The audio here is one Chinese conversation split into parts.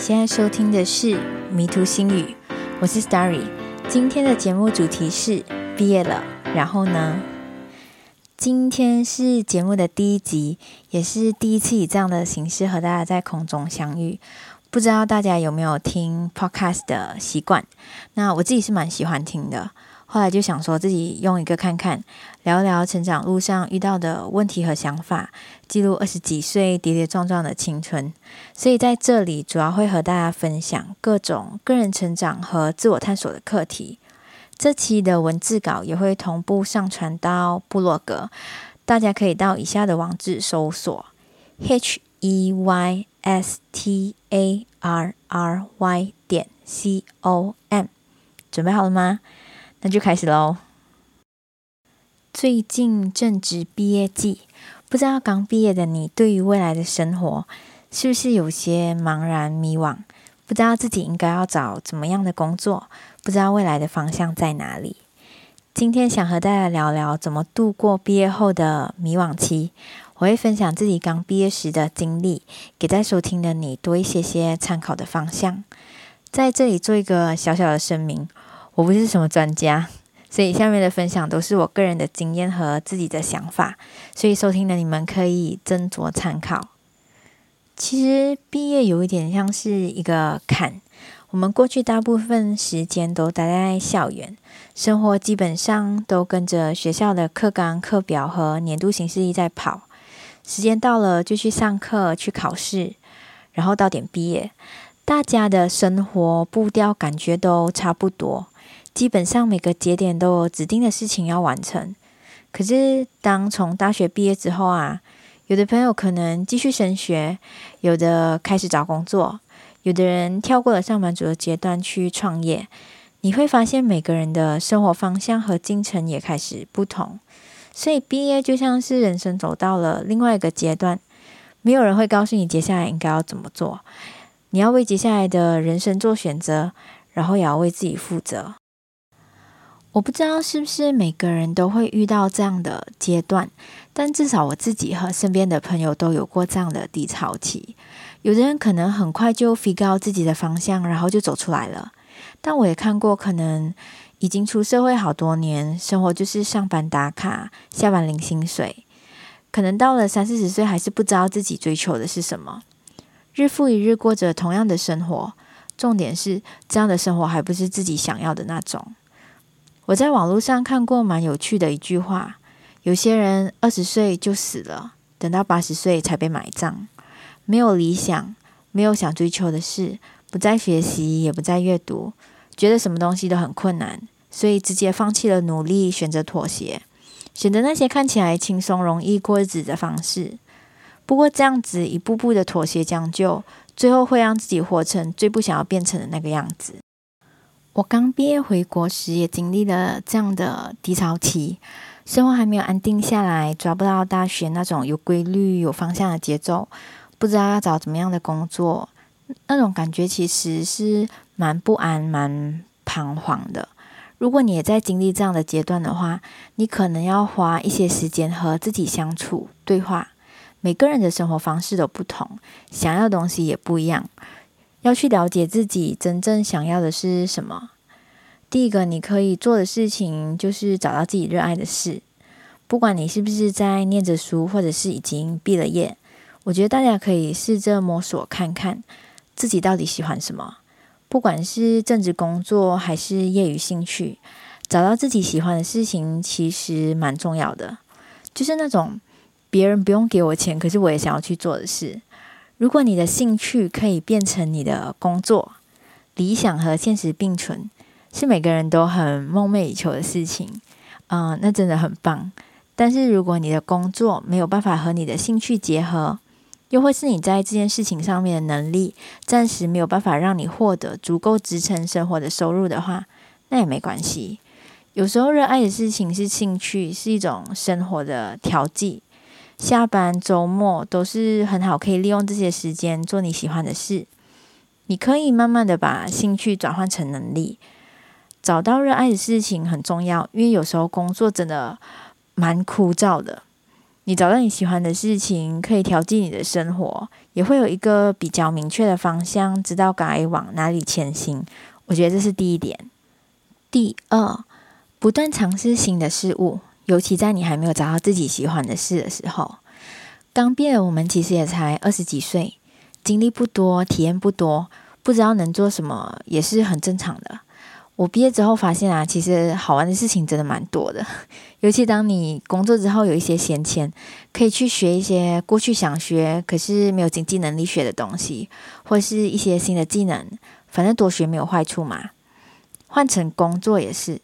现在收听的是《迷途心语》，我是 Starry。今天的节目主题是毕业了，然后呢？今天是节目的第一集，也是第一次以这样的形式和大家在空中相遇。不知道大家有没有听 Podcast 的习惯？那我自己是蛮喜欢听的。后来就想说自己用一个看看，聊聊成长路上遇到的问题和想法，记录二十几岁跌跌撞撞的青春。所以在这里主要会和大家分享各种个人成长和自我探索的课题。这期的文字稿也会同步上传到部落格，大家可以到以下的网址搜索：h e y s t a r r y 点 c o m。准备好了吗？那就开始喽。最近正值毕业季，不知道刚毕业的你对于未来的生活是不是有些茫然迷惘？不知道自己应该要找怎么样的工作，不知道未来的方向在哪里。今天想和大家聊聊怎么度过毕业后的迷惘期。我会分享自己刚毕业时的经历，给在收听的你多一些些参考的方向。在这里做一个小小的声明。我不是什么专家，所以下面的分享都是我个人的经验和自己的想法，所以收听的你们可以斟酌参考。其实毕业有一点像是一个坎，我们过去大部分时间都待在校园，生活基本上都跟着学校的课纲、课表和年度行事历在跑，时间到了就去上课、去考试，然后到点毕业，大家的生活步调感觉都差不多。基本上每个节点都有指定的事情要完成，可是当从大学毕业之后啊，有的朋友可能继续升学，有的开始找工作，有的人跳过了上班族的阶段去创业。你会发现每个人的生活方向和进程也开始不同，所以毕业就像是人生走到了另外一个阶段，没有人会告诉你接下来应该要怎么做，你要为接下来的人生做选择，然后也要为自己负责。我不知道是不是每个人都会遇到这样的阶段，但至少我自己和身边的朋友都有过这样的低潮期。有的人可能很快就 figure out 自己的方向，然后就走出来了。但我也看过，可能已经出社会好多年，生活就是上班打卡，下班领薪水，可能到了三四十岁还是不知道自己追求的是什么，日复一日过着同样的生活。重点是，这样的生活还不是自己想要的那种。我在网络上看过蛮有趣的一句话：有些人二十岁就死了，等到八十岁才被埋葬。没有理想，没有想追求的事，不再学习，也不再阅读，觉得什么东西都很困难，所以直接放弃了努力，选择妥协，选择那些看起来轻松容易过日子的方式。不过这样子一步步的妥协将就，最后会让自己活成最不想要变成的那个样子。我刚毕业回国时，也经历了这样的低潮期，生活还没有安定下来，抓不到大学那种有规律、有方向的节奏，不知道要找怎么样的工作，那种感觉其实是蛮不安、蛮彷徨的。如果你也在经历这样的阶段的话，你可能要花一些时间和自己相处、对话。每个人的生活方式都不同，想要的东西也不一样。要去了解自己真正想要的是什么。第一个，你可以做的事情就是找到自己热爱的事。不管你是不是在念着书，或者是已经毕了业，我觉得大家可以试着摸索看看自己到底喜欢什么。不管是正职工作还是业余兴趣，找到自己喜欢的事情其实蛮重要的。就是那种别人不用给我钱，可是我也想要去做的事。如果你的兴趣可以变成你的工作，理想和现实并存，是每个人都很梦寐以求的事情，嗯、那真的很棒。但是如果你的工作没有办法和你的兴趣结合，又或是你在这件事情上面的能力暂时没有办法让你获得足够支撑生活的收入的话，那也没关系。有时候热爱的事情是兴趣，是一种生活的调剂。下班、周末都是很好，可以利用这些时间做你喜欢的事。你可以慢慢的把兴趣转换成能力，找到热爱的事情很重要，因为有时候工作真的蛮枯燥的。你找到你喜欢的事情，可以调剂你的生活，也会有一个比较明确的方向，知道该往哪里前行。我觉得这是第一点。第二，不断尝试新的事物，尤其在你还没有找到自己喜欢的事的时候。刚毕业，我们其实也才二十几岁，经历不多，体验不多，不知道能做什么，也是很正常的。我毕业之后发现啊，其实好玩的事情真的蛮多的。尤其当你工作之后有一些闲钱，可以去学一些过去想学可是没有经济能力学的东西，或是一些新的技能。反正多学没有坏处嘛。换成工作也是，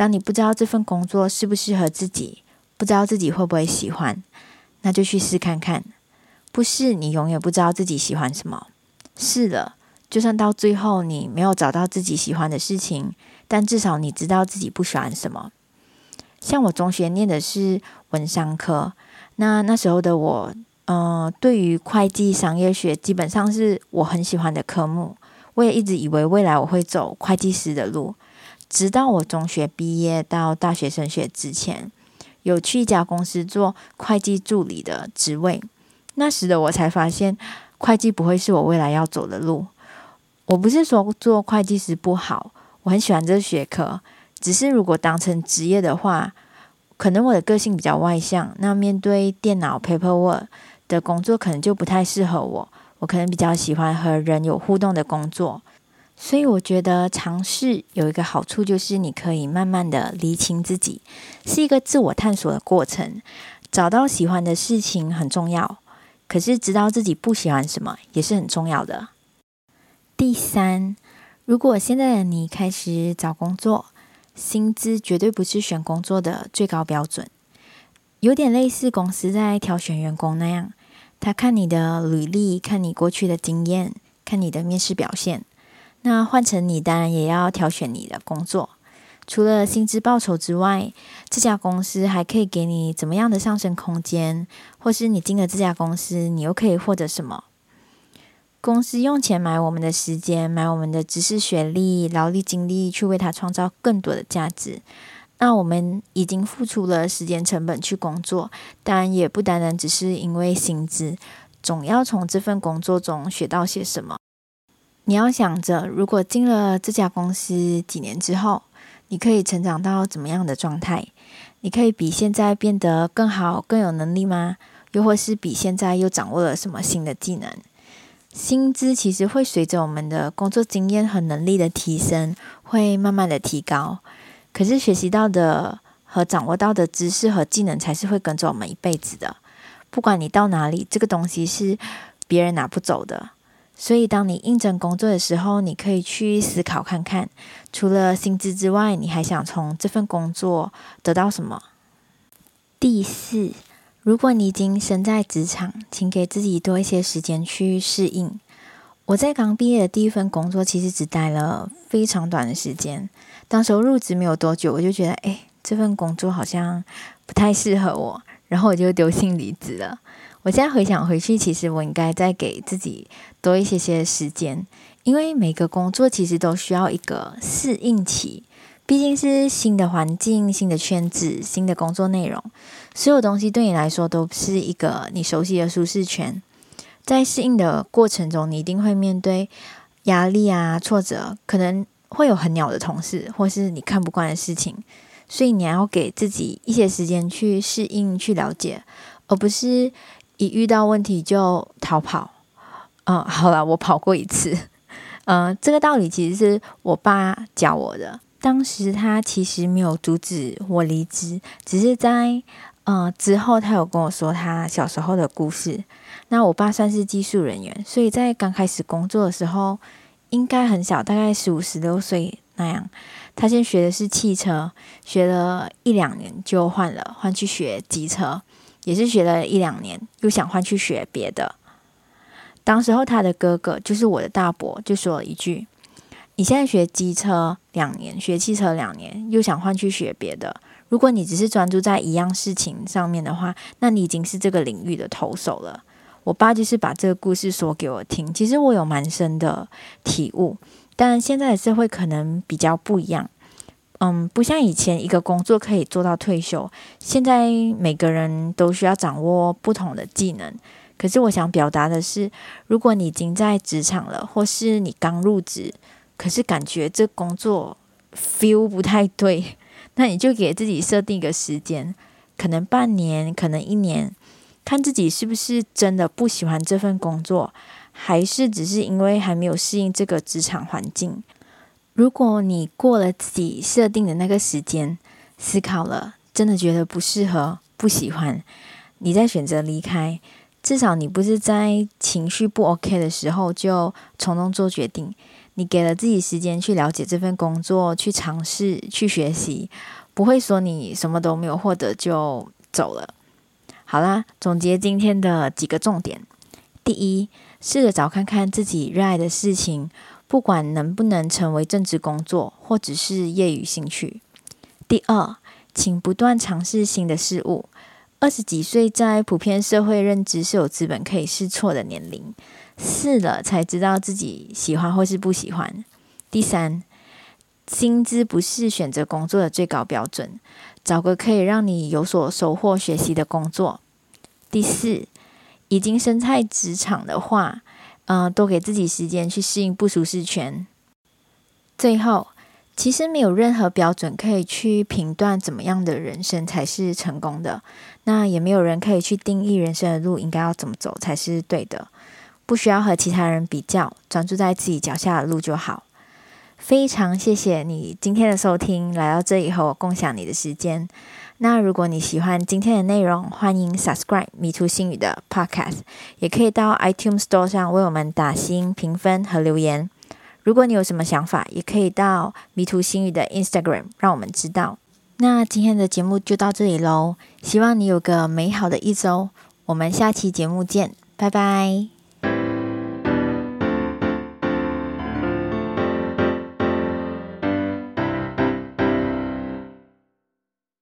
当你不知道这份工作适不适合自己，不知道自己会不会喜欢，那就去试看看。不试，你永远不知道自己喜欢什么。试了。就算到最后你没有找到自己喜欢的事情，但至少你知道自己不喜欢什么。像我中学念的是文商科，那那时候的我，嗯、呃，对于会计商业学基本上是我很喜欢的科目。我也一直以为未来我会走会计师的路，直到我中学毕业到大学升学之前，有去一家公司做会计助理的职位。那时的我才发现，会计不会是我未来要走的路。我不是说做会计师不好，我很喜欢这个学科。只是如果当成职业的话，可能我的个性比较外向，那面对电脑 paperwork 的工作可能就不太适合我。我可能比较喜欢和人有互动的工作，所以我觉得尝试有一个好处，就是你可以慢慢的厘清自己，是一个自我探索的过程。找到喜欢的事情很重要，可是知道自己不喜欢什么也是很重要的。第三，如果现在的你开始找工作，薪资绝对不是选工作的最高标准，有点类似公司在挑选员工那样，他看你的履历，看你过去的经验，看你的面试表现。那换成你，当然也要挑选你的工作。除了薪资报酬之外，这家公司还可以给你怎么样的上升空间，或是你进了这家公司，你又可以获得什么？公司用钱买我们的时间，买我们的知识、学历、劳力、精力，去为他创造更多的价值。那我们已经付出了时间成本去工作，当然也不单单只是因为薪资，总要从这份工作中学到些什么。你要想着，如果进了这家公司几年之后，你可以成长到怎么样的状态？你可以比现在变得更好、更有能力吗？又或是比现在又掌握了什么新的技能？薪资其实会随着我们的工作经验和能力的提升，会慢慢的提高。可是学习到的和掌握到的知识和技能，才是会跟着我们一辈子的。不管你到哪里，这个东西是别人拿不走的。所以，当你应征工作的时候，你可以去思考看看，除了薪资之外，你还想从这份工作得到什么？第四。如果你已经身在职场，请给自己多一些时间去适应。我在刚毕业的第一份工作，其实只待了非常短的时间。当时候入职没有多久，我就觉得，哎，这份工作好像不太适合我，然后我就丢信离职了。我现在回想回去，其实我应该再给自己多一些些时间，因为每个工作其实都需要一个适应期。毕竟是新的环境、新的圈子、新的工作内容，所有东西对你来说都是一个你熟悉的舒适圈。在适应的过程中，你一定会面对压力啊、挫折，可能会有很鸟的同事，或是你看不惯的事情。所以你要给自己一些时间去适应、去了解，而不是一遇到问题就逃跑。嗯，好了，我跑过一次。嗯，这个道理其实是我爸教我的。当时他其实没有阻止我离职，只是在呃之后他有跟我说他小时候的故事。那我爸算是技术人员，所以在刚开始工作的时候，应该很小，大概十五、十六岁那样。他先学的是汽车，学了一两年就换了，换去学机车，也是学了一两年，又想换去学别的。当时候他的哥哥就是我的大伯，就说了一句。你现在学机车两年，学汽车两年，又想换去学别的。如果你只是专注在一样事情上面的话，那你已经是这个领域的投手了。我爸就是把这个故事说给我听，其实我有蛮深的体悟。但现在的社会可能比较不一样，嗯，不像以前一个工作可以做到退休，现在每个人都需要掌握不同的技能。可是我想表达的是，如果你已经在职场了，或是你刚入职，可是感觉这工作 feel 不太对，那你就给自己设定一个时间，可能半年，可能一年，看自己是不是真的不喜欢这份工作，还是只是因为还没有适应这个职场环境。如果你过了自己设定的那个时间，思考了，真的觉得不适合、不喜欢，你再选择离开。至少你不是在情绪不 OK 的时候就冲动做决定，你给了自己时间去了解这份工作，去尝试，去学习，不会说你什么都没有获得就走了。好啦，总结今天的几个重点：第一，试着找看看自己热爱的事情，不管能不能成为正职工作，或只是业余兴趣；第二，请不断尝试新的事物。二十几岁，在普遍社会认知是有资本可以试错的年龄，试了才知道自己喜欢或是不喜欢。第三，薪资不是选择工作的最高标准，找个可以让你有所收获、学习的工作。第四，已经身在职场的话，呃，多给自己时间去适应不舒适圈。最后。其实没有任何标准可以去评断怎么样的人生才是成功的，那也没有人可以去定义人生的路应该要怎么走才是对的。不需要和其他人比较，专注在自己脚下的路就好。非常谢谢你今天的收听，来到这里和我共享你的时间。那如果你喜欢今天的内容，欢迎 subscribe 迷途心语的 podcast，也可以到 iTunes Store 上为我们打星评分和留言。如果你有什么想法，也可以到迷途心语的 Instagram 让我们知道。那今天的节目就到这里喽，希望你有个美好的一周，我们下期节目见，拜拜。